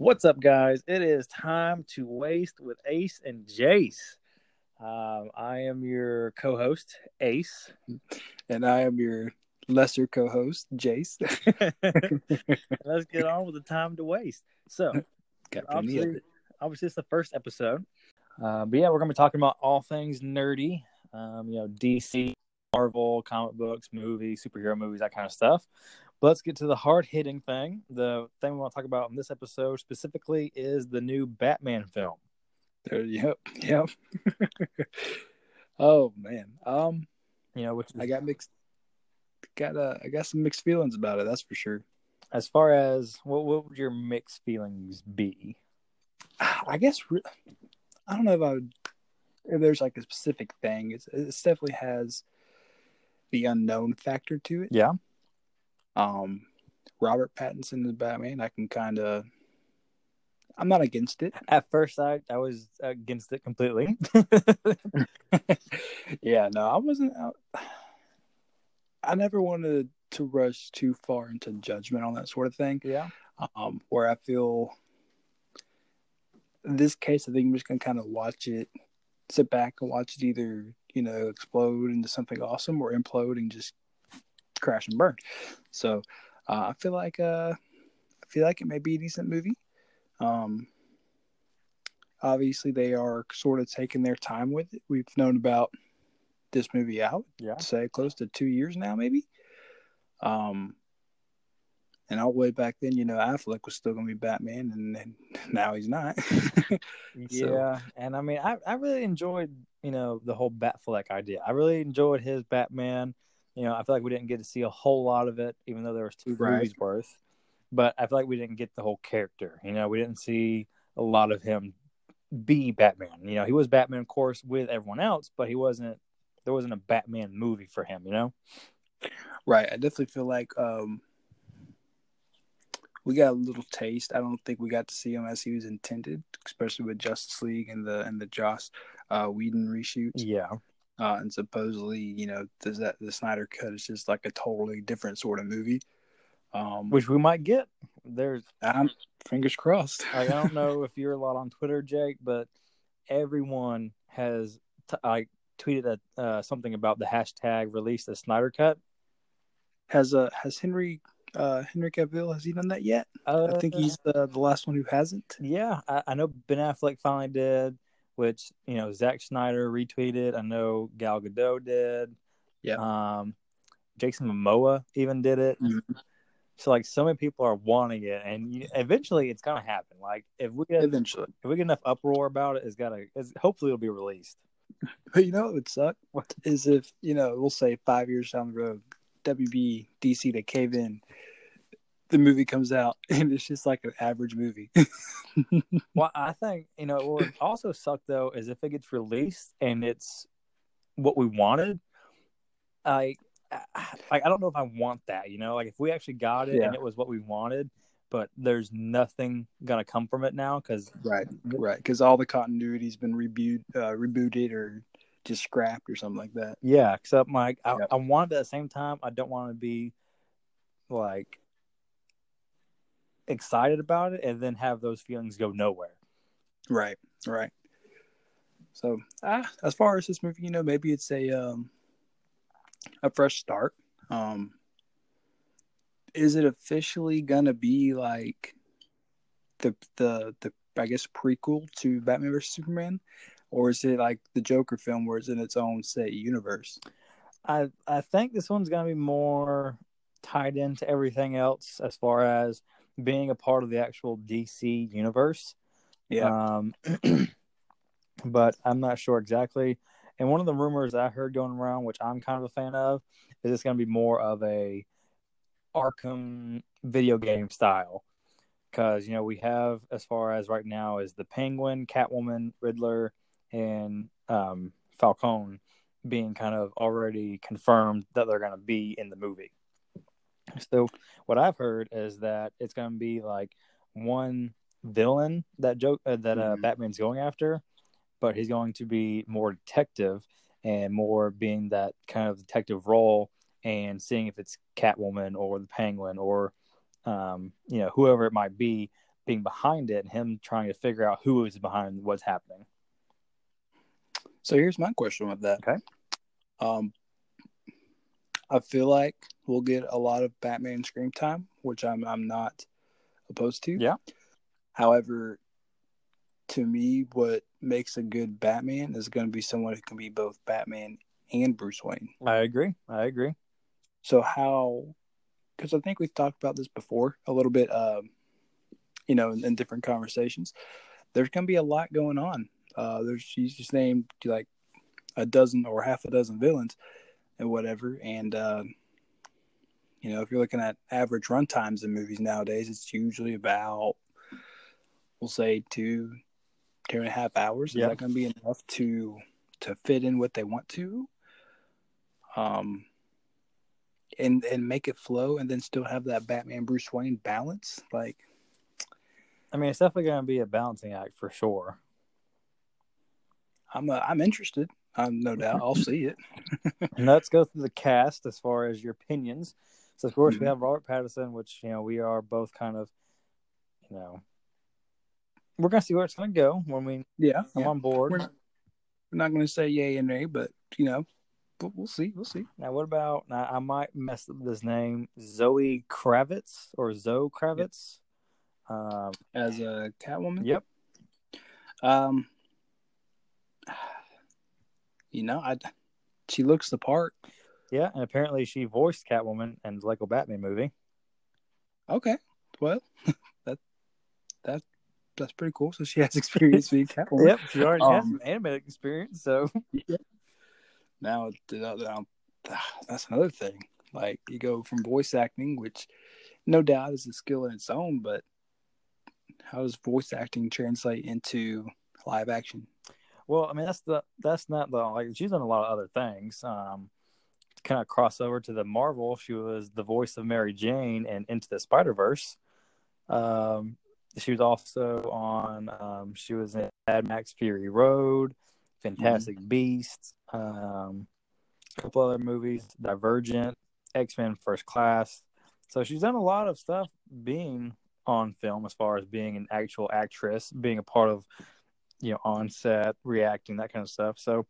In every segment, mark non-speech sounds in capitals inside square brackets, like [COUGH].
What's up, guys? It is time to waste with Ace and Jace. Um, I am your co-host, Ace, and I am your lesser co-host, Jace. [LAUGHS] [LAUGHS] Let's get on with the time to waste. So, obviously, obviously, it's the first episode, uh, but yeah, we're gonna be talking about all things nerdy. Um, you know, DC, Marvel, comic books, movies, superhero movies, that kind of stuff. But let's get to the hard hitting thing. The thing we want to talk about in this episode specifically is the new Batman film. There, yep, yep. [LAUGHS] oh man, um, you know, which is, I got mixed, got uh, I got some mixed feelings about it. That's for sure. As far as what, what would your mixed feelings be? I guess I don't know if I would. If there's like a specific thing, it's, it definitely has the unknown factor to it. Yeah. Um, Robert Pattinson is Batman. I can kind of. I'm not against it. At first, I I was against it completely. [LAUGHS] yeah, no, I wasn't. I, I never wanted to rush too far into judgment on that sort of thing. Yeah. Um, where I feel in this case, I think I'm just gonna kind of watch it, sit back and watch it either you know explode into something awesome or implode and just crash and burn. So uh, I feel like uh, I feel like it may be a decent movie. Um, obviously, they are sort of taking their time with it. We've known about this movie out, yeah, say close to two years now, maybe. Um, and all the way back then, you know, Affleck was still going to be Batman, and, and [LAUGHS] now he's not. [LAUGHS] so. Yeah, and I mean, I I really enjoyed you know the whole Batfleck idea. I really enjoyed his Batman. You know, I feel like we didn't get to see a whole lot of it, even though there was two right. movies worth. But I feel like we didn't get the whole character. You know, we didn't see a lot of him be Batman. You know, he was Batman, of course, with everyone else, but he wasn't. There wasn't a Batman movie for him. You know. Right. I definitely feel like um, we got a little taste. I don't think we got to see him as he was intended, especially with Justice League and the and the Joss uh, Whedon reshoots. Yeah. Uh, and supposedly, you know, does that the Snyder cut is just like a totally different sort of movie, um, which we might get. There's, I'm fingers crossed. I don't [LAUGHS] know if you're a lot on Twitter, Jake, but everyone has t- I tweeted uh, something about the hashtag release the Snyder cut. Has uh has Henry uh Henry Cavill has he done that yet? Uh, I think he's the the last one who hasn't. Yeah, I, I know Ben Affleck finally did which you know Zack Snyder retweeted. I know Gal Gadot did. Yeah. Um, Jason Momoa even did it. Mm-hmm. So like so many people are wanting it, and you, eventually it's gonna happen. Like if we get eventually if we get enough uproar about it, it's gotta. It's, hopefully it'll be released. [LAUGHS] But you know what would suck what? is if you know we'll say five years down the road, WB DC they cave in the movie comes out [LAUGHS] and it's just like an average movie. [LAUGHS] well, I think you know what would also suck though is if it gets released and it's what we wanted. I, I, I don't know if I want that. You know, like if we actually got it yeah. and it was what we wanted, but there's nothing gonna come from it now because right, right, because all the continuity's been rebooted, uh, rebooted or just scrapped or something like that. Yeah, except Mike, I, yep. I want it at the same time. I don't want to be like excited about it and then have those feelings go nowhere. Right, right. So, ah, as far as this movie, you know, maybe it's a um, a fresh start. Um, is it officially gonna be like the the the I guess prequel to Batman vs Superman, or is it like the Joker film where it's in its own say universe? I I think this one's gonna be more tied into everything else as far as being a part of the actual DC universe. Yeah. Um, [CLEARS THROAT] but I'm not sure exactly. And one of the rumors I heard going around, which I'm kind of a fan of, is it's going to be more of a Arkham video game style. Because you know we have as far as right now is the Penguin, Catwoman, Riddler, and um, Falcone being kind of already confirmed that they're going to be in the movie. So what I've heard is that it's going to be like one villain that joke uh, that uh, mm-hmm. Batman's going after, but he's going to be more detective and more being that kind of detective role and seeing if it's Catwoman or the Penguin or um, you know whoever it might be. being behind it and him trying to figure out who is behind what's happening. So here's my question with that. Okay. Um, I feel like we'll get a lot of Batman screen time, which I'm I'm not opposed to. Yeah. However, to me, what makes a good Batman is going to be someone who can be both Batman and Bruce Wayne. I agree. I agree. So how? Because I think we've talked about this before a little bit. Um, you know, in, in different conversations, there's going to be a lot going on. Uh, there's she's just named like a dozen or half a dozen villains and whatever, and uh, you know, if you're looking at average run times in movies nowadays, it's usually about we'll say two, two and a half hours. Is Yeah. that going to be enough to to fit in what they want to? Um, and and make it flow, and then still have that Batman Bruce Wayne balance. Like, I mean, it's definitely going to be a balancing act for sure. I'm uh, I'm interested. I'm no doubt I'll see it. [LAUGHS] Let's go through the cast as far as your opinions. So, of course, we Mhm. have Robert Pattinson, which you know we are both kind of, you know, we're going to see where it's going to go when we Yeah, come yeah. on board. We're not, not going to say yay and nay, but you know, but we'll see. We'll see. Now, what about? Now, I might mess up this name, Zoe Kravitz or Zoe Kravitz. Um, As a Catwoman. yep. Um, you know, I she looks the part. Yeah, and apparently she voiced Catwoman in the Lego Batman movie. Okay, well, [LAUGHS] that that that's pretty cool. So she has [LAUGHS] experience being Catwoman. Yep, she already has Um, some animated experience. So, [LAUGHS] now, now, that's another thing. Like you go from voice acting, which no doubt is a skill in its own, but how does voice acting translate into live action? Well, I mean that's the that's not the like she's done a lot of other things. Um, to kind of cross over to the Marvel, she was the voice of Mary Jane and Into the Spider Verse. Um, she was also on. Um, she was in Mad Max Fury Road, Fantastic Beasts, um, a couple other movies, Divergent, X Men First Class. So she's done a lot of stuff being on film as far as being an actual actress, being a part of you know on set, reacting that kind of stuff. So,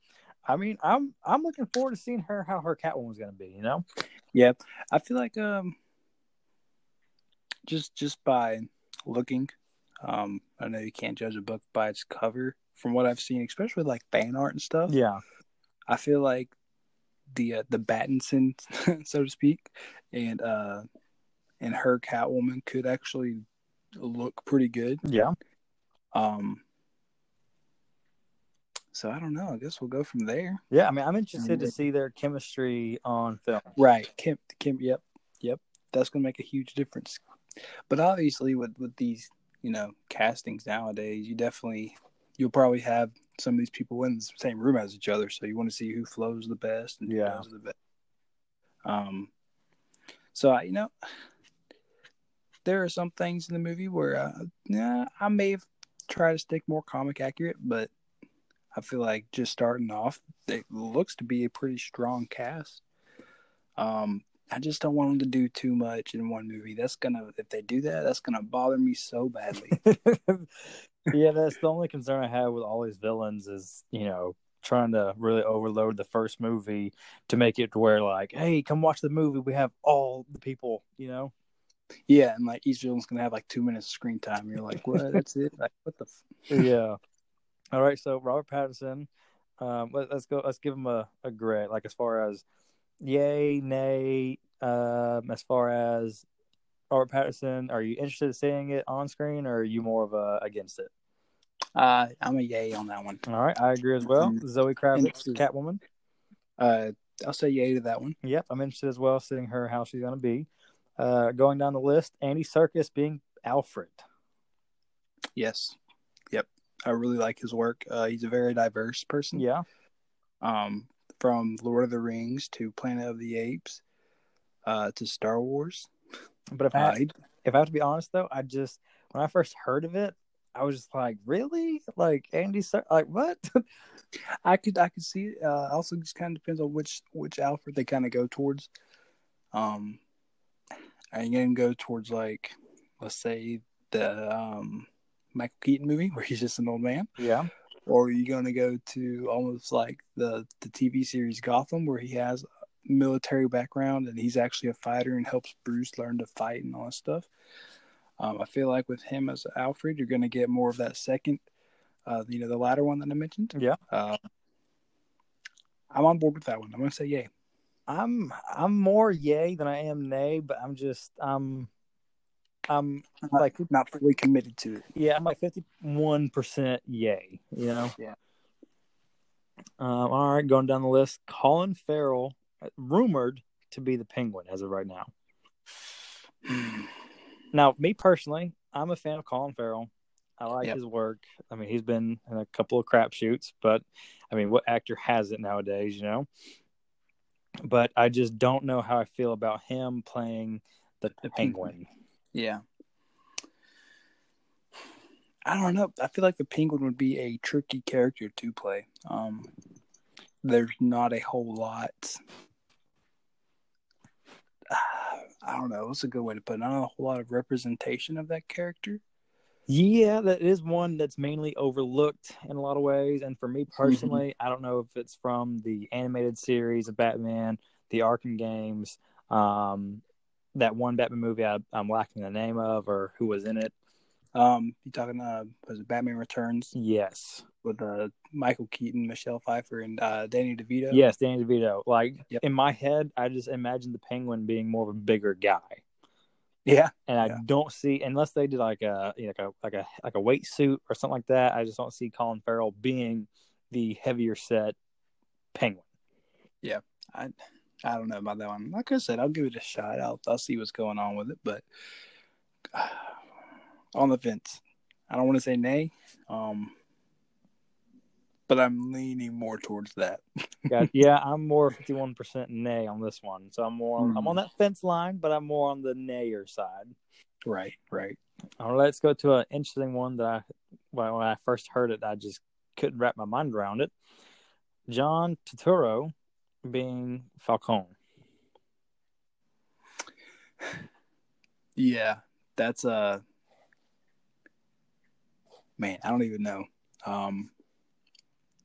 I mean, I'm I'm looking forward to seeing her how her Catwoman's going to be. You know, Yeah, I feel like um, just just by looking, um, I know you can't judge a book by its cover. From what I've seen, especially like fan art and stuff, yeah, I feel like the uh, the Battinson, [LAUGHS] so to speak, and uh, and her Catwoman could actually look pretty good. yeah. Um, so I don't know. I guess we'll go from there. Yeah, I mean, I'm interested to see their chemistry on film. Right, Kim. Kim. Yep, yep. That's gonna make a huge difference. But obviously, with with these, you know, castings nowadays, you definitely you'll probably have some of these people in the same room as each other. So you want to see who flows the best and who Yeah. does the best. Um. So I, you know, there are some things in the movie where, uh, yeah, I may have tried to stick more comic accurate, but I feel like just starting off, it looks to be a pretty strong cast. Um, I just don't want them to do too much in one movie. That's gonna, if they do that, that's gonna bother me so badly. [LAUGHS] yeah, that's the only concern I have with all these villains is, you know, trying to really overload the first movie to make it to where like, hey, come watch the movie. We have all the people, you know. yeah, and like each villain's gonna have like two minutes of screen time. You're like, what? That's it? Like, what the? F-? [LAUGHS] yeah. All right, so Robert Pattinson, um, let, us go. Let's give him a, a grade. Like as far as yay, nay. Um, as far as Robert Pattinson, are you interested in seeing it on screen, or are you more of a against it? Uh, I'm a yay on that one. All right, I agree as well. Mhm. Zoe Kravitz. Catwoman. Uh, I'll say yay to that one. Yep, I'm interested as well, seeing her how she's going to be. Uh, going down the list, Andy Serkis being Alfred. Yes. I really like his work. Uh, he's a very diverse person. Yeah, Um, from Lord of the Rings to Planet of the Apes, uh, to Star Wars. but if I had, if I have to be honest though, I just when I first heard of it, I was just like, really, like Andy Ser- like what? [LAUGHS] I could I could see it. Uh, also just kind of depends on which which Alfred they kind of go towards. Um, you gonna go towards like let's say the um, Michael Keaton movie where he's just an old man, Yeah. or are you going to go to almost like the the TV series Gotham where he has a military background and he's actually a fighter and helps Bruce learn to fight and all that stuff? Um, I feel like with him as Alfred, you're going to get more of that second, uh, you know, the latter one that I mentioned. Yeah. Uh, I'm on board with that one. I'm going to say yay. I'm I'm more yay than I am nay, but I'm just I'm I'm like Not fully committed to it. yeah, I'm like fifty one percent yay, you know? Yeah. Um, all right, going down the list. Colin Farrell uh, rumored to be the penguin as of right now. [SIGHS] Now, me personally, I'm a fan of Colin Farrell. I like Yep. his work. I mean, he's been in a couple of crap shoots, but I mean, what actor has it nowadays, you know? But I just don't know how I feel about him playing the, The penguin. Yeah. I don't know. I feel like the penguin would be a tricky character to play. Um, there's not a whole lot. [SIGHS] I don't know. What's a good way to put it? Not a whole lot of representation of that character. Yeah, that is one that's mainly overlooked in a lot of ways. And for me personally, I don't know if it's from the animated series of Batman, the Arkham games, um, that one Batman movie I, I'm lacking the name of or who was in it. Um, you talking? Uh, was it Batman Returns Yes. with uh, Michael Keaton, Michelle Pfeiffer, and uh, Danny DeVito? Yes, Danny DeVito. Like Yep. in my head, I just imagine the Penguin being more of a bigger guy, Yeah. and I Yeah. don't see unless they did like a you know, like a like a like a weight suit or something like that. I just don't see Colin Farrell being the heavier set Penguin. Yeah, I I don't know about that one. Like I said, I'll give it a shot. I'll I'll see what's going on with it, but uh, [SIGHS] on the fence. I don't want to say nay, um, but I'm leaning more towards that. [LAUGHS] Yeah, yeah, I'm more fifty one percent nay on this one, so I'm more I'm Hmm. on that fence line, but I'm more on the nayer side. Right, right. All right, let's go to an interesting one that I well, when I first heard it, I just couldn't wrap my mind around it. John Turturro being Falcone. Yeah, that's uh man, I don't even know. Um,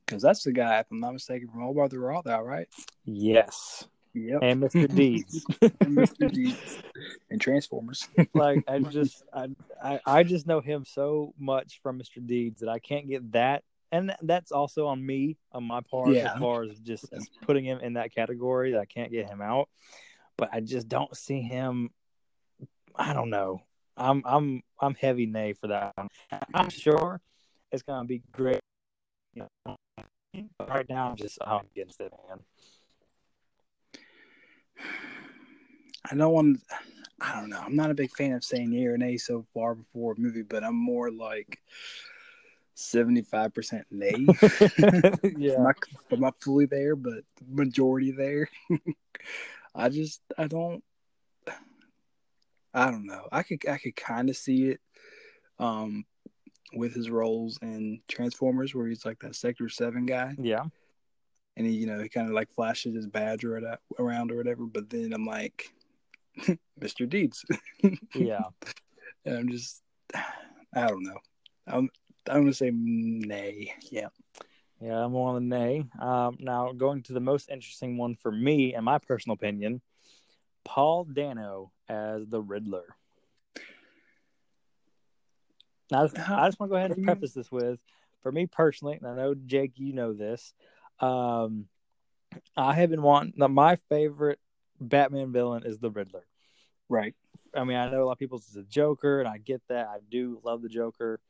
because that's the guy, if I'm not mistaken, from Old Brother Raw, right? Yes, Yep. and Mr. [LAUGHS] Deeds. And Mr. Deeds and Transformers. [LAUGHS] like I just I, I I just know him so much from Mr. Deeds that I can't get that and that's also on me on my part Yeah. as far as just as putting him in that category that I can't get him out. But I just don't see him I don't know. I'm I'm I'm heavy nay for that. I'm sure it's gonna be great. You know, but right now I'm just I'm against it, man. I don't want. I don't know. I'm not a big fan of saying yay or nay so far before a movie, but I'm more like seventy five percent nay. [LAUGHS] yeah. I'm, not, I'm not fully there, but majority there. [LAUGHS] I just I don't. I don't know. I could I could kind of see it, um, with his roles in Transformers, where he's like that Sector Seven guy, Yeah. and he you know he kind of like flashes his badge or that around or whatever. But then I'm like, [LAUGHS] Mr. Deeds. Yeah. And I'm just, [SIGHS] I don't know. I'm, I'm gonna say nay. Yeah. Yeah, I'm more on the nay. Um, now, going to the most interesting one for me, in my personal opinion, Paul Dano as the Riddler. Now, I just, just want to go ahead and preface this with, for me personally, and I know Jake, you know this. Um, I have been wanting. My favorite Batman villain is the Riddler. Right. I mean, I know a lot of people it's a Joker, and I get that. I do love the Joker,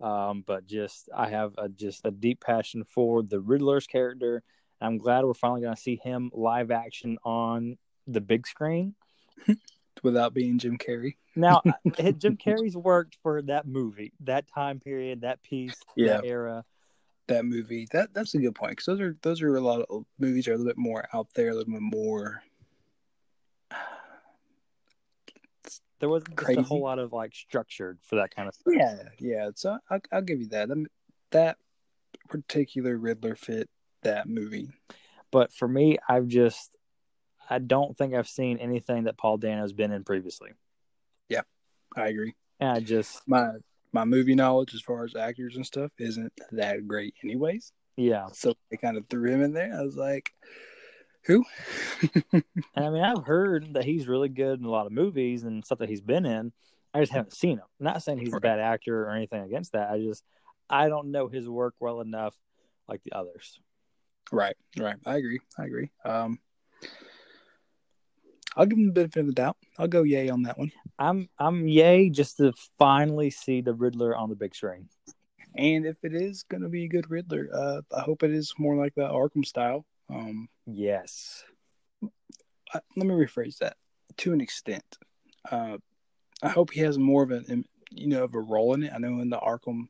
um, but just I have a, just a deep passion for the Riddler's character. I'm glad we're finally going to see him live action on the big screen. [LAUGHS] Without being Jim Carrey. Now, [LAUGHS] Jim Carrey's worked for that movie, that time period, that piece, Yeah. that era. That movie. That that's a good point because those are those are a lot of movies are a little bit more out there, a little bit more. There wasn't just a whole lot of like structured for that kind of stuff. Yeah, yeah. So I'll, I'll give you that. That particular Riddler fit that movie. But for me, I've just I don't think I've seen anything that Paul Dano's been in previously. Yeah, I agree. And I just My my movie knowledge as far as actors and stuff isn't that great, anyways. yeah. So they kind of threw him in there. I was like, who? And I mean, I've heard that he's really good in a lot of movies and stuff that he's been in. I just haven't seen him. not saying he's a bad actor or anything against that. I just I don't know his work well enough like the others. right, right. I agree. I agree. Um, I'll give him the benefit of the doubt. I'll go yay on that one. I'm I'm yay just to finally see the Riddler on the big screen. And if it is going to be a good Riddler, uh, I hope it is more like the Arkham style. Um, Yes. I, let me rephrase that to an extent. Uh, I hope he has more of a you know, of a role in it. I know in the Arkham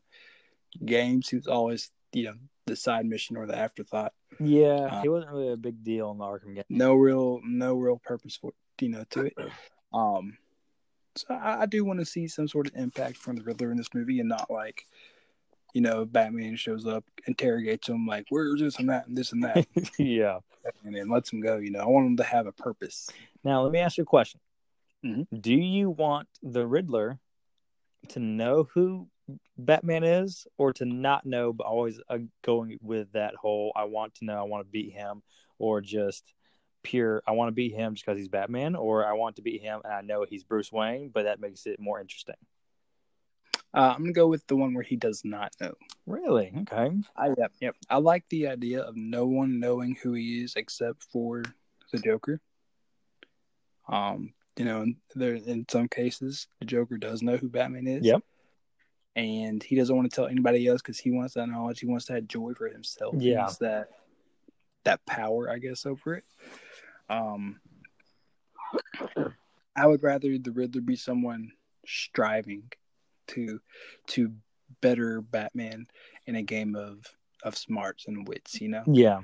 games, he was always, you know, the side mission or the afterthought. Yeah, Uh, he wasn't really a big deal in the Arkham game. No real, no real purpose for, you know, to it. [CLEARS THROAT] Um, so I, I do want to see some sort of impact from the Riddler in this movie, and not like, you know, Batman shows up, interrogates him, like, where's this and that and this and that, [LAUGHS] yeah. and then lets him go. You know, I want him to have a purpose. Now let me ask you a question. Mhm. Do you want the Riddler to know who Batman is, or to not know, but always uh, going with that whole "I want to know, I want to beat him," or just pure "I want to beat him just because he's Batman," or "I want to beat him and I know he's Bruce Wayne," but that makes it more interesting. Uh, I'm gonna go with the one where he does not know. Really? Okay. I yep, yep. I like the idea of no one knowing who he is except for the Joker. Um, you know, there in some cases the Joker does know who Batman is. Yep. And he doesn't want to tell anybody else because he wants that knowledge. He wants that joy for himself. He Yeah. wants that that power, I guess, over it. Um, I would rather the Riddler be someone striving to to better Batman in a game of of smarts and wits. You know, Yeah.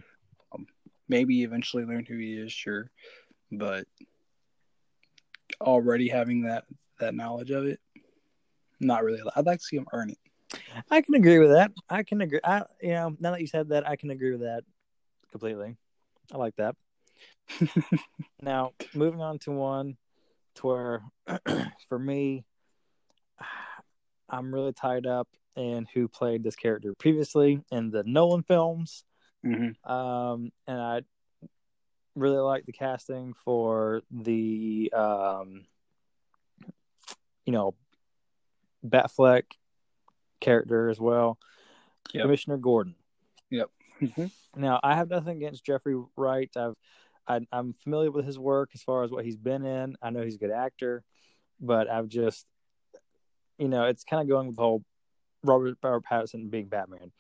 Um, maybe eventually learn who he is, sure, but already having that that knowledge of it, not really. I'd like to see him earn it. I can agree with that. I can agree. I, you know, now that you said that, I can agree with that completely. I like that. [LAUGHS] now, moving on to one to where, [CLEARS THROAT] for me, I'm really tied up in who played this character previously in the Nolan films. Mm-hmm. Um, and I really like the casting for the, um, you know, Batfleck character as well. Yep. Commissioner Gordon. Mm-hmm. Now, I have nothing against Jeffrey Wright. I've I, I'm familiar with his work as far as what he's been in. I know he's a good actor, but I've just, you know, it's kind of going with the whole Robert, Robert Pattinson being Batman.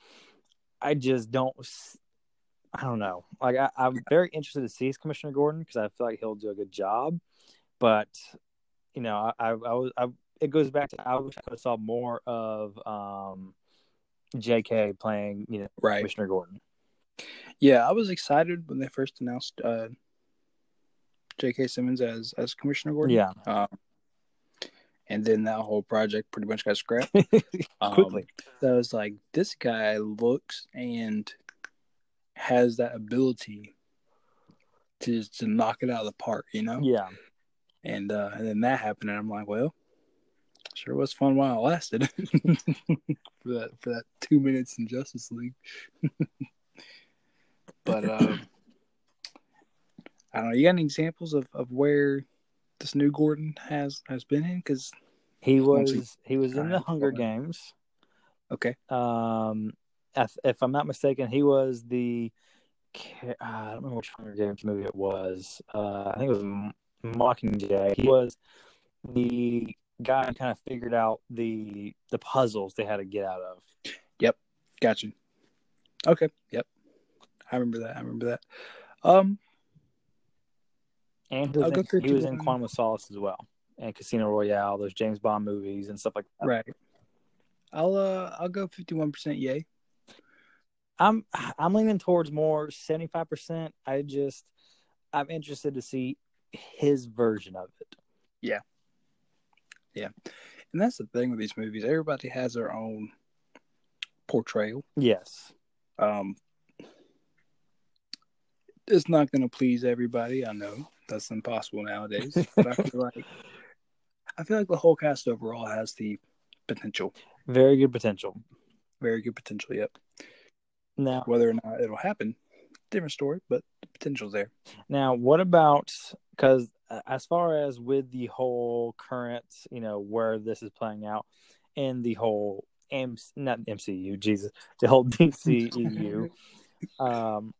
I just don't. I don't know. Like I, I'm very interested to see Commissioner Gordon because I feel like he'll do a good job. But you know, I, I, I was. I, it goes back to I wish I could have saw more of um, J.K. playing, you know, Right. Commissioner Gordon. Yeah, I was excited when they first announced uh, J.K. Simmons as as Commissioner Gordon. Yeah, Um, and then that whole project pretty much got scrapped. [LAUGHS] Um, quickly. So I was like, this guy looks and has that ability to to knock it out of the park, you know. Yeah, And uh, and then that happened, and I'm like, well, sure was fun while it lasted. [LAUGHS] for that for that two minutes in Justice League. [LAUGHS] but um, I don't know. You got any examples of, of where this new Gordon has has been in? Because he was he- he was in the Hunger Games. okay, Um, if, if I'm not mistaken, he was the uh, I don't remember which Hunger Games movie it was. Uh, I think it was Mockingjay. He was the guy who kind of figured out the the puzzles they had to get out of. Yep, gotcha. Okay, yep, I remember that. I remember that. Um, And he was, in, he was in Quantum of Solace as well, and Casino Royale, those James Bond movies and stuff like that. right. I'll uh I'll go fifty one percent yay. I'm I'm leaning towards more seventy five percent. I just I'm interested to see his version of it. Yeah. Yeah. And that's the thing with these movies. Everybody has their own portrayal. Yes. Um, it's not going to please everybody. I know that's impossible nowadays. but I feel like [LAUGHS] I feel like the whole cast overall has the potential, Very good potential. very good potential. Yep. Now, Whether or not it'll happen, different story, but the potential's there. now, what about because as far as with the whole current, you know, where this is playing out, and the whole M not MCU, Jesus, the whole DCEU, [LAUGHS] um,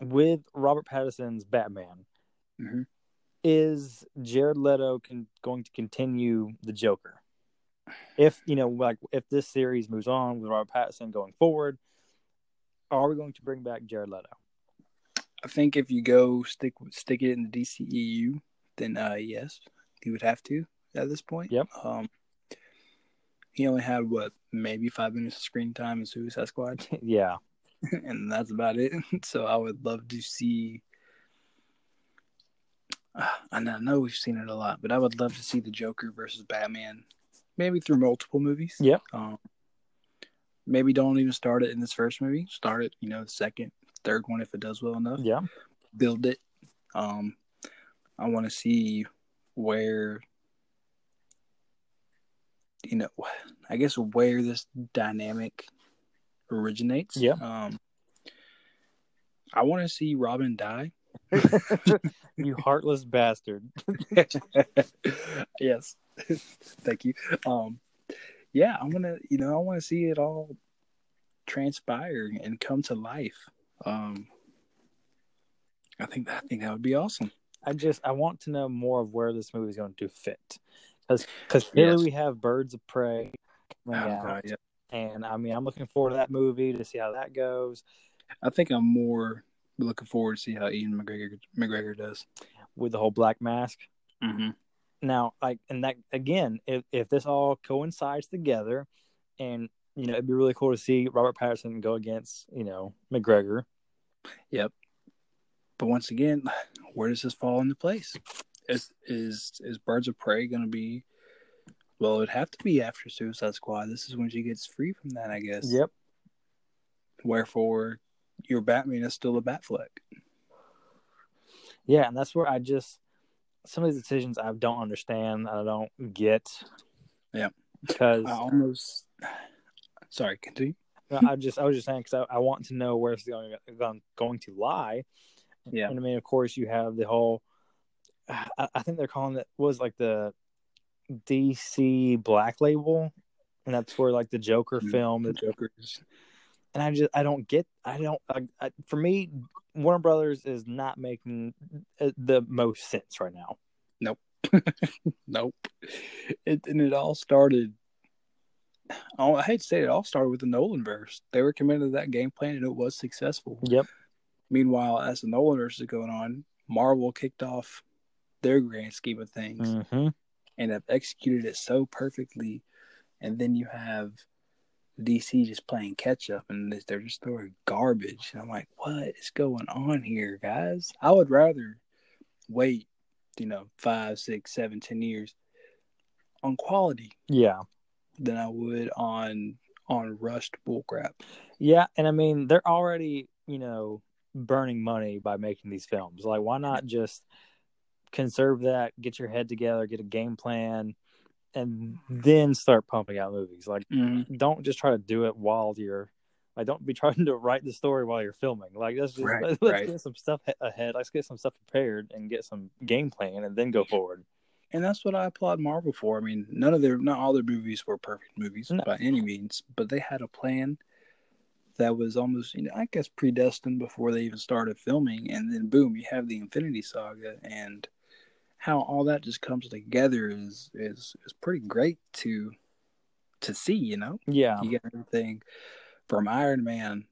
with Robert Pattinson's Batman, Mhm. is Jared Leto con- going to continue the Joker? If you know, like if this series moves on with Robert Pattinson going forward, are we going to bring back Jared Leto? I think if you go stick stick it in the DCEU, then uh yes, he would have to at this point. Yep. Um, he only had what maybe five minutes of screen time in Suicide Squad, [LAUGHS] yeah, [LAUGHS] and that's about it. [LAUGHS] So I would love to see. [SIGHS] I know- I know we've seen it a lot, but I would love to see the Joker versus Batman, maybe through multiple movies. Yeah. Um, maybe don't even start it in this first movie. Start it, you know, the second, third one if it does well enough. yeah, build it. Um, I want to see where, you know, I guess where this dynamic originates. Yeah. Um, I want to see Robin die. [LAUGHS] you heartless bastard. [LAUGHS] yes, thank you. Um, yeah, I want to, you know, I want to see it all transpire and come to life. Um, I think I think that would be awesome. I just I want to know more of where this movie is going to fit, because because Yes. we have Birds of Prey Oh, God, yeah. And I mean I'm looking forward to that movie to see how that goes I think I'm more looking forward to see how Ian McGregor McGregor does. with the whole Black Mask. Mm-hmm. Now, like, and that again, if if this all coincides together, and you know, it'd be really cool to see Robert Pattinson go against you know McGregor. Yep. But once again, where does this fall into place? Is is is Birds of Prey going to be? Well, it'd have to be after Suicide Squad. This is when she gets free from that, I guess. Yep. Wherefore, your Batman is still a Batfleck. Yeah, and that's where I just some of these decisions I don't understand. I don't get. Yeah. Because I almost. Sorry, continue. I just I was just saying because I, I want to know where it's going going, to lie. Yeah. and I mean, of course, you have the whole. I, I think they're calling it was like the DC Black Label, and that's where like the Joker Mhm. film. The Joker's. And I just I don't get I don't I, I, for me Warner Brothers is not making uh, the most sense right now. Nope. [LAUGHS] It and it all started. Oh, I hate to say it, it all started with the Nolan verse. They were committed to that game plan and it was successful. Yep. Meanwhile, as the Nolan verse is going on, Marvel kicked off their grand scheme of things Mm-hmm. And have executed it so perfectly. And then you have DC just playing catch up and they're just throwing garbage. And I'm like, what is going on here, guys? I would rather wait, you know, five, six, seven, ten years on quality Yeah. than I would on on rushed bullcrap. Yeah, and I mean they're already, you know, burning money by making these films. Like why not just conserve that, get your head together, get a game plan and then start pumping out movies. Like mm-hmm. don't just try to do it while you're like don't be trying [LAUGHS] to write the story while you're filming. Like let's just Right, let's right. get some stuff ahead. Let's get some stuff prepared and get some game plan and then go forward. And that's what I applaud Marvel for. I mean, none of their not all their movies were perfect movies No. by any means, but they had a plan that was almost, you know, I guess predestined before they even started filming. And then boom, you have the Infinity Saga, and how all that just comes together is is is pretty great to to see. You know, Yeah. you get everything from Iron Man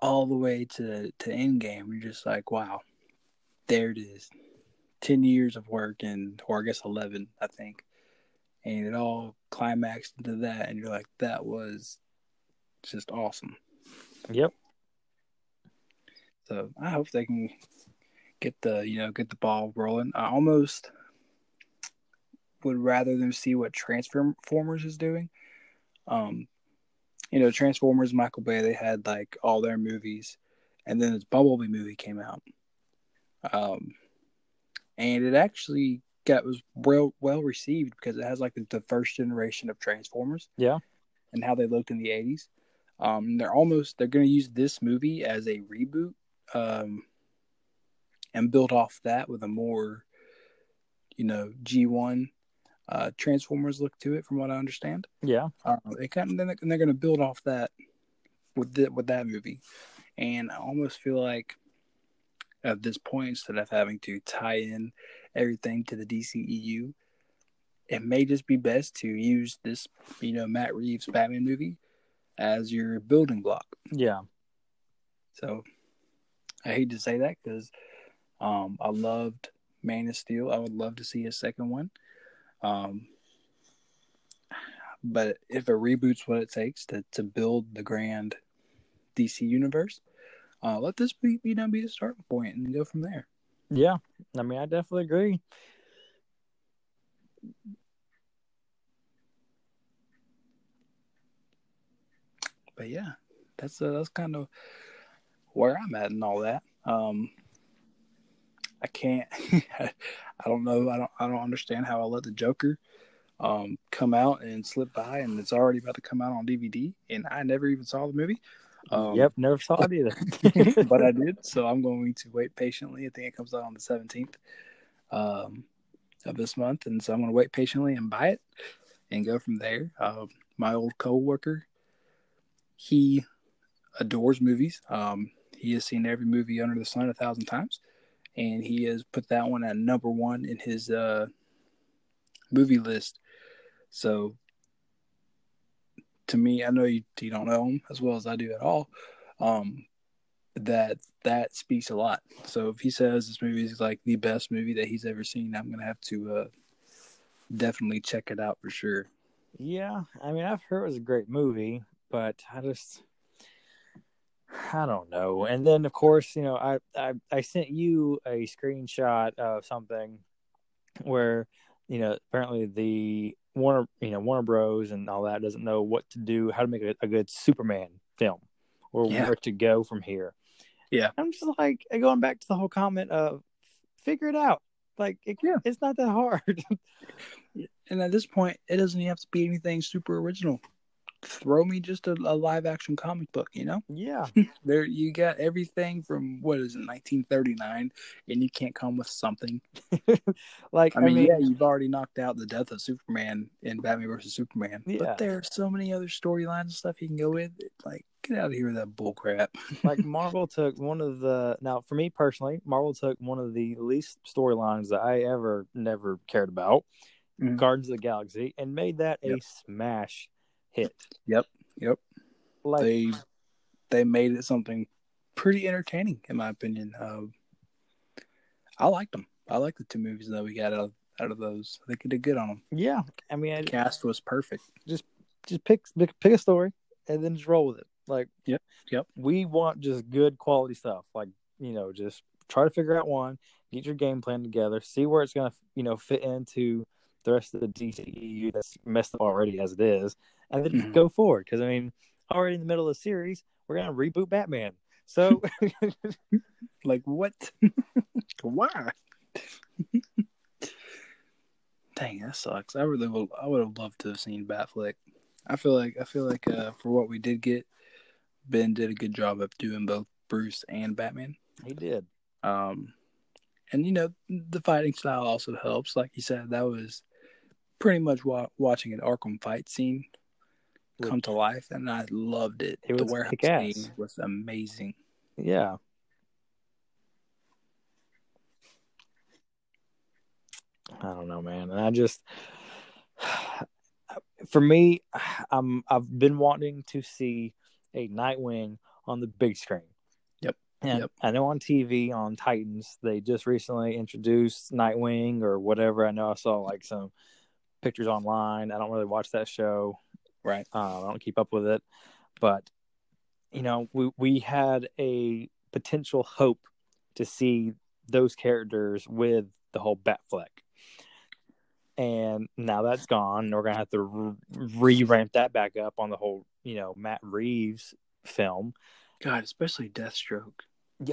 all the way to to Endgame. You're just like, wow, there it is. Ten years of work and, or I guess eleven, I think, and it all climaxed into that, and you're like, that was just awesome. Yep. So I hope they can get the you know get the ball rolling. I almost would rather them see what Transformers is doing. Um, you know, Transformers, Michael Bay, they had like all their movies, and then this Bumblebee movie came out. Um, and it actually got was well well received because it has like the, the first generation of Transformers. Yeah. And how they looked in the eighties. Um, they're almost they're going to use this movie as a reboot, um, and build off that with a more, you know, G one, uh, Transformers look to it, from what I understand. Yeah. Uh, they kind of, and they're going to build off that with the, with that movie, and I almost feel like at this point, instead of having to tie in everything to the DCEU, it may just be best to use this, you know, Matt Reeves Batman movie as your building block. Yeah. So I hate to say that because um, I loved Man of Steel. I would love to see a second one. Um, but if a reboot's what it takes to, to build the grand DC universe, uh, let this be you know be the starting point and go from there. Yeah, I mean, I definitely agree. But yeah, that's uh, that's kind of where I'm at and all that. Um, I can't. [LAUGHS] I don't know. I don't. I don't understand how I let the Joker um, come out and slip by, and it's already about to come out on DVD, and I never even saw the movie. Um, yep, never saw it either. [LAUGHS] but I did, so I'm going to wait patiently. I think it comes out on the 17th um, of this month, and so I'm going to wait patiently and buy it and go from there. Uh, my old coworker, he adores movies. Um, he has seen every movie under the sun a thousand times, and he has put that one at number one in his uh, movie list. So to me, I know you, you don't know him as well as I do at all. Um, that that speaks a lot. So if he says this movie is like the best movie that he's ever seen, I'm gonna have to uh, definitely check it out for sure. Yeah, I mean, I've heard it was a great movie, but I just I don't know. And then of course, you know, I I, I sent you a screenshot of something where you know apparently the Warner, you know, Warner Bros. and all that doesn't know what to do, how to make a, a good Superman film, or yeah. where to go from here. Yeah, I'm just like eh, going back to the whole comment of figure it out. Like, it, yeah. it's not that hard. [LAUGHS] and at this point, it doesn't have to be anything super original throw me just a, a, live action comic book, you know? Yeah. [LAUGHS] there you got everything from what is it, 1939, and you can't come with something. [LAUGHS] like I mean, mean, yeah, you've already knocked out the death of Superman in Batman versus Superman. Yeah. But there are so many other storylines and stuff you can go with. Like, get out of here with that bull crap. [LAUGHS] like Marvel took one of the now for me personally, Marvel took one of the least storylines that I ever never cared about. Mm-hmm. Guardians of the Galaxy and made that yep. a smash hit. Yep, yep. Like, they they made it something pretty entertaining, in my opinion. Uh, I liked them. I like the two movies that we got out of, out of those. I think it did good on them. Yeah, I mean, I, cast was perfect. Just just pick pick a story and then just roll with it. Like, yep, yep. We want just good quality stuff. Like, you know, just try to figure out one, get your game plan together, see where it's gonna, you know, fit into the rest of the DCEU that's messed up already as it is, and then mm-hmm. go forward. Because I mean, already in the middle of the series, we're gonna reboot Batman. So, [LAUGHS] like, what? [LAUGHS] Why? [LAUGHS] Dang, that sucks. I really would. I would have loved to have seen Batfleck. I feel like I feel like uh, for what we did get, Ben did a good job of doing both Bruce and Batman. He did. Um, and you know the fighting style also helps. Like you said, that was pretty much wa- watching an Arkham fight scene come to life, and I loved it. it the warehouse scene was amazing. Yeah. I don't know, man. And I just, [SIGHS] for me, [SIGHS] I'm I've been wanting to see a Nightwing on the big screen. Yep. And yep. I know on TV on Titans they just recently introduced Nightwing or whatever. I know I saw like some pictures online. I don't really watch that show. Right. Uh, I don't keep up with it, but you know, we we had a potential hope to see those characters with the whole Batfleck, and now that's gone. We're gonna have to re ramp that back up on the whole, you know, Matt Reeves film. God, especially Deathstroke.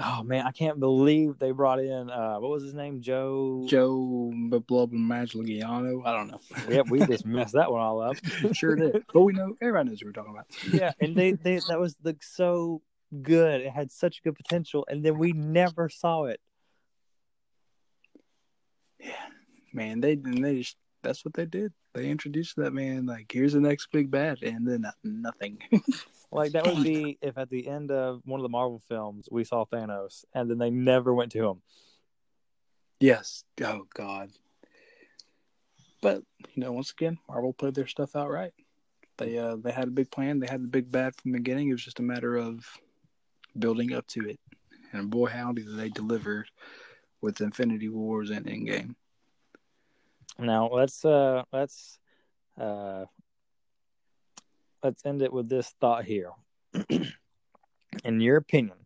Oh man, I can't believe they brought in uh what was his name? Joe Joe blah Magliano. I don't know. Yep, we just [LAUGHS] messed that one all up. sure did. [LAUGHS] But we know everybody knows what we're talking about. yeah, and they, they that was the so good. It had such good potential, and then we never saw it. Yeah, man, they they just that's what they did. They introduced that man like here's the next big bad, and then nothing. [LAUGHS] like that would be if at the end of one of the Marvel films we saw Thanos, and then they never went to him. Yes. Oh God. But you know, once again, Marvel played their stuff out right. They uh they had a big plan. They had the big bad from the beginning. It was just a matter of building up to it. And boy, howdy, did they deliver with Infinity Wars and Endgame. Now let's uh let's uh let's end it with this thought here. [CLEARS THROAT] In your opinion,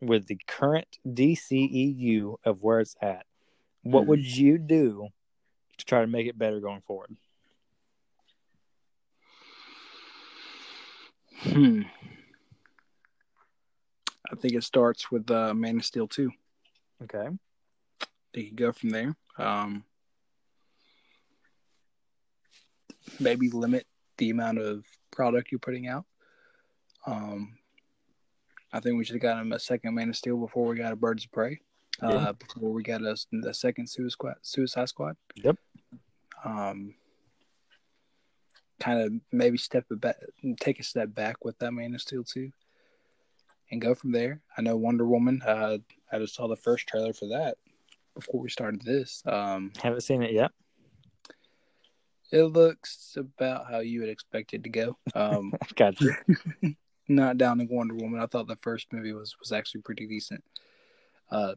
with the current DCEU of where it's at, what mm-hmm. would you do to try to make it better going forward? Hmm. I think it starts with uh, Man of Steel 2. Okay. You can go from there. Um, maybe limit the amount of product you're putting out. Um, I think we should have gotten a second Man of Steel before we got a Birds of Prey. Uh, yeah. Before we got a, the second Suicide Squad. Suicide Squad. Yep. Um, kind of maybe step back, take a step back with that Man of Steel too, and go from there. I know Wonder Woman. Uh, I just saw the first trailer for that before we started this. Um, Haven't seen it yet. It looks about how you would expect it to go. Um, [LAUGHS] gotcha. [LAUGHS] not down to Wonder Woman. I thought the first movie was was actually pretty decent. Uh,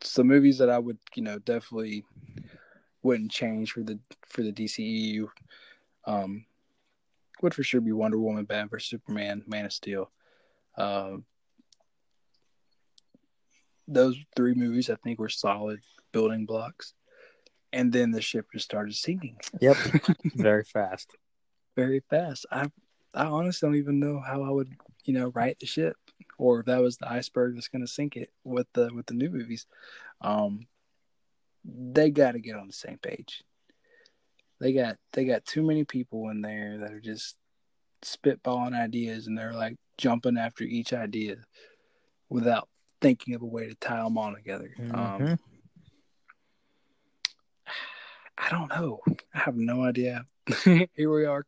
some movies that I would, you know, definitely wouldn't change for the for the DCEU. Um, would for sure be Wonder Woman, Batman vs Superman, Man of Steel. Uh, those three movies I think were solid building blocks and then the ship just started sinking. Yep, [LAUGHS] very fast. Very fast. I I honestly don't even know how I would you know right the ship, or if that was the iceberg that's going to sink it with the with the new movies. Um, they got to get on the same page. They got they got too many people in there that are just spitballing ideas, and they're like jumping after each idea without thinking of a way to tie them all together. Um, mm-hmm. Um, I don't know. I have no idea. [LAUGHS] here we are,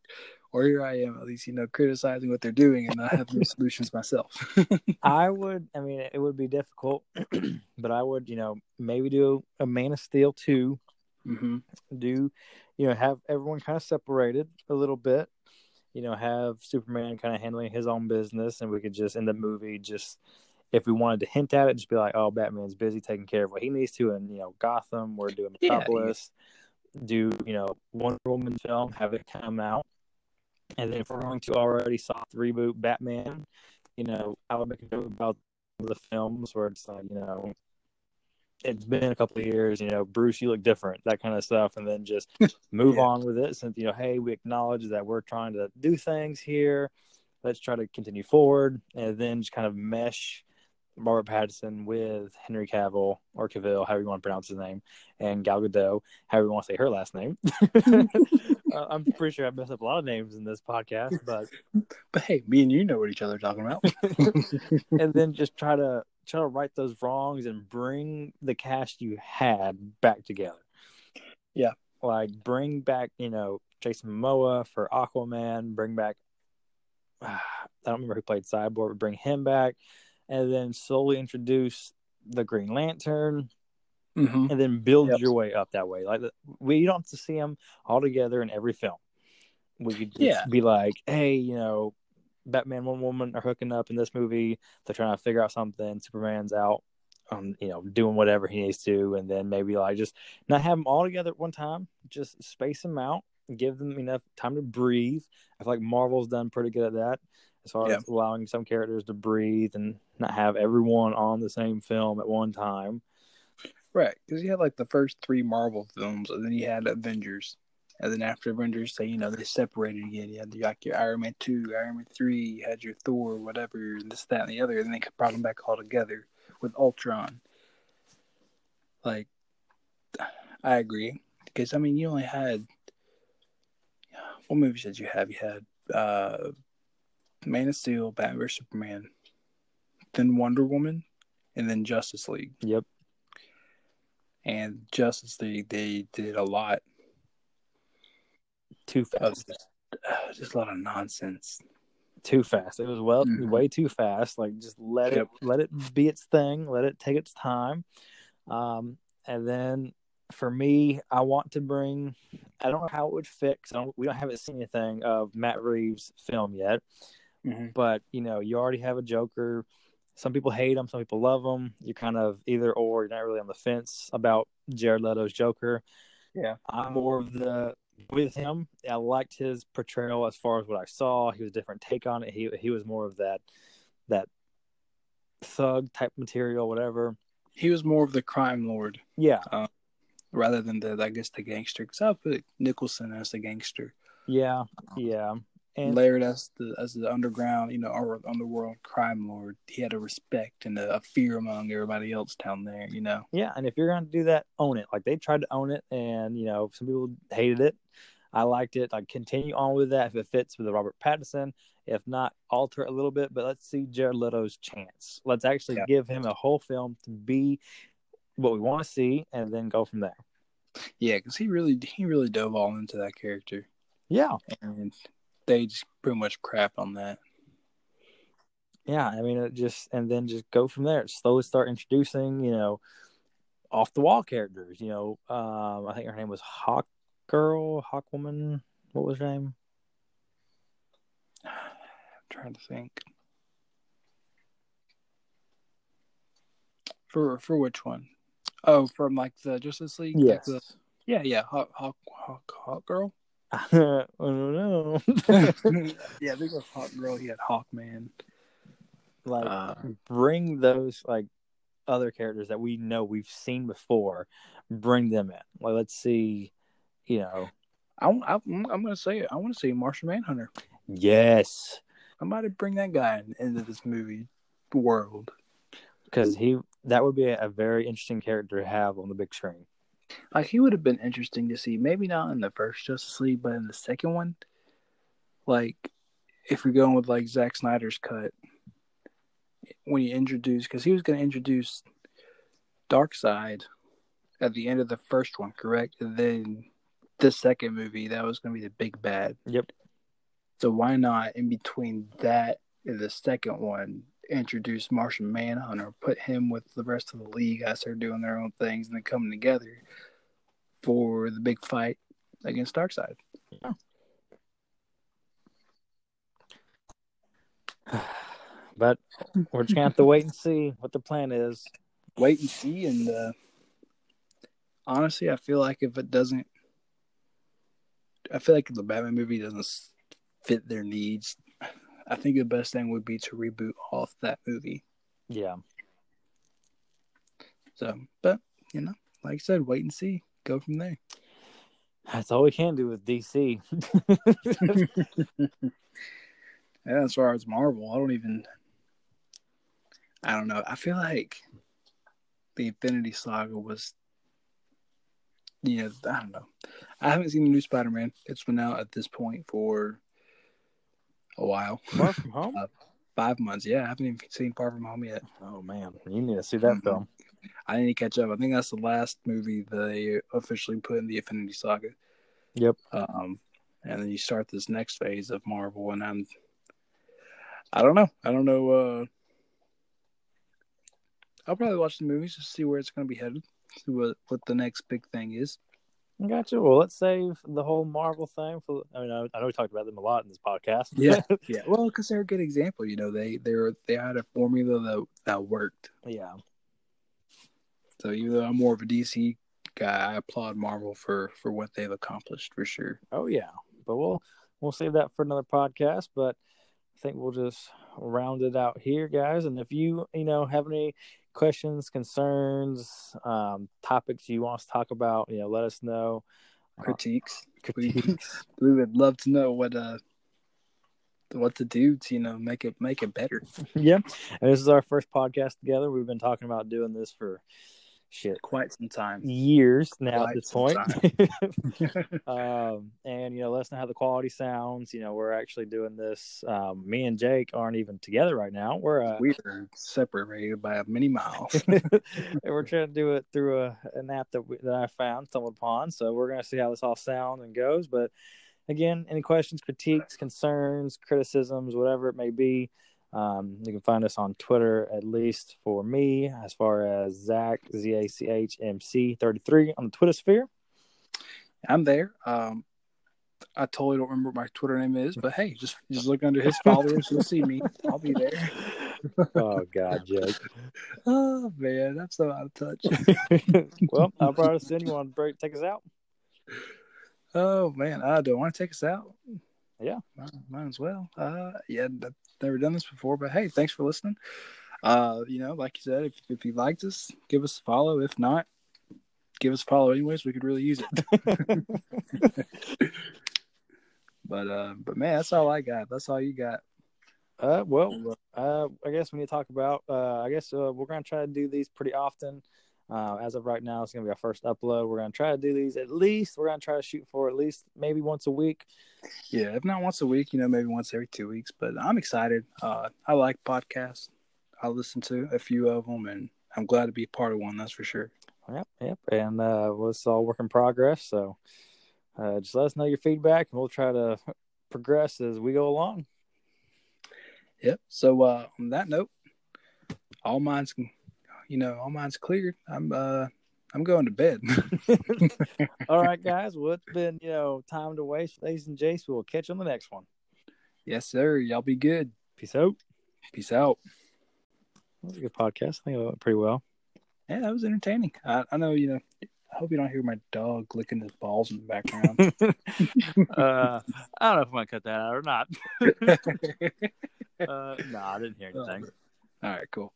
or here I am, at least, you know, criticizing what they're doing and I have no solutions myself. [LAUGHS] I would, I mean, it would be difficult, [CLEARS THROAT] but I would, you know, maybe do a Man of Steel 2. Mm-hmm. Do, you know, have everyone kind of separated a little bit. You know, have Superman kind of handling his own business, and we could just in the movie just if we wanted to hint at it, just be like, "Oh, Batman's busy taking care of what he needs to," and you know, Gotham, we're doing Metropolis. Yeah, do you know Wonder Woman film, have it come out, and then if we're going to already soft reboot Batman, you know, I would make a joke about the films where it's like you know it's been a couple of years, you know, Bruce, you look different, that kind of stuff, and then just [LAUGHS] move yeah. on with it. Since you know, hey, we acknowledge that we're trying to do things here. Let's try to continue forward, and then just kind of mesh Robert Pattinson with Henry Cavill or Cavill, however you want to pronounce his name, and Gal Gadot, however you want to say her last name. [LAUGHS] uh, I'm pretty sure I messed up a lot of names in this podcast, but [LAUGHS] but hey, me and you know what each other are talking about. [LAUGHS] and then just try to try to right those wrongs and bring the cast you had back together. Yeah, like bring back you know Jason Momoa for Aquaman, bring back. Uh, [SIGHS] I don't remember who played Cyborg, but bring him back and then slowly introduce the Green Lantern, mm-hmm. and then build yep. your way up that way. Like we don't have to see them all together in every film. We could yeah. be like, hey, you know, Batman, Wonder Woman are hooking up in this movie. They're trying to figure out something. Superman's out, um, you know, doing whatever he needs to, and then maybe like just not have them all together at one time. Just space them out, give them enough time to breathe. I feel like Marvel's done pretty good at that as far yeah. as allowing some characters to breathe and not have everyone on the same film at one time. Right, because you had like the first three Marvel films, and then you had Avengers, And then after Avengers, say you know they separated again. You had like your Iron Man two, Iron Man three, you had your Thor, whatever, and this, that, and the other. And then they brought them back all together with Ultron. Like, I agree because I mean you only had what movies did you have? You had uh, Man of Steel, Batman vs Superman, then Wonder Woman, and then Justice League. Yep. And Justice League, they did a lot too fast. Just, uh, just, a lot of nonsense. Too fast. It was well mm-hmm. way too fast. Like just let yep. it let it be its thing. Let it take its time. Um, and then for me, I want to bring. I don't know how it would fit because we don't haven't seen anything of Matt Reeves' film yet. Mm-hmm. But you know, you already have a Joker. Some people hate him, some people love him. You're kind of either or. You're not really on the fence about Jared Leto's Joker. Yeah, I'm more of the with him. I liked his portrayal as far as what I saw. He was a different take on it. He he was more of that that thug type material, whatever. He was more of the crime lord. Yeah. Uh, rather than the I guess the gangster because I put Nicholson as the gangster. Yeah, yeah. And Laird as the as the underground, you know, or underworld crime lord. He had a respect and a, a, fear among everybody else down there, you know. Yeah, and if you're going to do that, own it. Like they tried to own it, and you know, some people hated it. I liked it. Like continue on with that if it fits with the Robert Pattinson. If not, alter it a little bit. But let's see Jared Leto's chance. Let's actually yeah. give him a whole film to be what we want to see, and then go from there. Yeah, because he really he really dove all into that character. Yeah, and they just pretty much crap on that. Yeah, I mean, it just and then just go from there. Slowly start introducing, you know, off the wall characters. You know, um, I think her name was Hawk Girl, Hawk Woman. What was her name? I'm trying to think. For for which one? Oh, from like the Justice League. Yes. Like the, yeah, yeah. Hawk, Hawk, Hawk, Hawk Girl. I don't know. yeah, I think Hawk Girl. He had Hawkman. Like, uh, bring those like other characters that we know we've seen before. Bring them in. Like, let's see. You know, I, I, I'm going to say it. I want to see Martian Manhunter. Yes, I might bring that guy into this movie world because he that would be a, a very interesting character to have on the big screen. Like he would have been interesting to see, maybe not in the first Justice League, but in the second one. Like, if we're going with like Zack Snyder's cut, when you introduce, because he was going to introduce Darkseid at the end of the first one, correct? And then the second movie, that was going to be the big bad. Yep. So why not in between that and the second one introduce Martian Manhunter, put him with the rest of the league as they're doing their own things and then coming together for the big fight against Darkseid. Yeah. [SIGHS] But we're just gonna have to wait and see what the plan is. Wait and see, and uh, honestly, I feel like if it doesn't, I feel like if the Batman movie doesn't fit their needs, I think the best thing would be to reboot off that movie. Yeah. So, but you know, like I said, wait and see. Go from there. That's all we can do with DC. [LAUGHS] yeah, as far as Marvel, I don't even. I don't know. I feel like the Infinity Saga was. You know, I don't know. I haven't seen the new Spider Man. It's been out at this point for a while. Far [LAUGHS] from home? uh, five months. Yeah, I haven't even seen Far From Home yet. Oh man, you need to see that mm-hmm. film. I need to catch up. I think that's the last movie they officially put in the Infinity Saga. Yep. Um, and then you start this next phase of Marvel, and I'm, I don't know. I don't know. Uh, I'll probably watch the movies to see where it's going to be headed. See what what the next big thing is. Gotcha. Well, let's save the whole Marvel thing for. I mean, I, I know we talked about them a lot in this podcast. yeah, [LAUGHS] yeah. Well, because they're a good example. You know, they they were they had a formula that that worked. Yeah. So even though I'm more of a DC guy, I applaud Marvel for for what they've accomplished for sure. Oh yeah, but we'll we'll save that for another podcast. But I think we'll just round it out here, guys. And if you you know have any questions, concerns, um, topics you want us to talk about, you know, let us know. critiques. We, Critiques. [LAUGHS] we would love to know what uh what to do to you know make it make it better. [LAUGHS] yeah, and this is our first podcast together. We've been talking about doing this for shit Quite some time. years now Quite at this point. [LAUGHS] [LAUGHS] um, and you know, let us know how the quality sounds. You know, we're actually doing this. Um, me and Jake aren't even together right now. We're uh, we are separated by many miles. [LAUGHS] and we're trying to do it through a an app that we, that I found, stumbled upon. So we're gonna see how this all sounds and goes. But again, any questions, critiques, concerns, criticisms, whatever it may be, um, you can find us on Twitter. At least for me, as far as Zach Z A C H M C thirty three on the Twitter sphere. I'm there. Um, I totally don't remember what my Twitter name is, but hey, just just look under his [LAUGHS] followers. You'll see me. I'll be there. [LAUGHS] oh God, Jake. [LAUGHS] Oh man, I'm so out of touch. well, I brought us in. You want to break, take us out? Oh man, I don't want to take us out. Yeah. might, might as well. Uh, yeah, I've never done this before, but hey, thanks for listening. Uh, you know, like you said, if if you liked us, give us a follow. If not, give us a follow anyways. We could really use it. [LAUGHS] but uh, but man, that's all I got. That's all you got. Uh, well, uh, I guess we need to talk about. Uh, I guess uh, we're gonna try to do these pretty often. Uh, as of right now, it's gonna be our first upload. We're gonna try to do these at least. We're gonna try to shoot for at least maybe once a week. Yeah, if not once a week, you know, maybe once every two weeks. But I'm excited. Uh, I like podcasts. I listen to a few of them, and I'm glad to be part of one. That's for sure. Yep, yep. And uh, well, it's all work in progress. So uh, just let us know your feedback, and we'll try to progress as we go along. Yep. So uh, on that note, all mine's, you know, all mine's cleared. I'm uh, I'm going to bed. [LAUGHS] all right, [LAUGHS] guys. Well, it's been you know time to waste, ladies and Jace. We'll catch you on the next one. yes, sir. Y'all be good. Peace out. Peace out. That was a good podcast. I think it went pretty well. Yeah, that was entertaining. I, I know, you know. I hope you don't hear my dog licking his balls in the background. [LAUGHS] uh, I don't know if I'm gonna cut that out or not. uh, no, I didn't hear anything. All right, cool.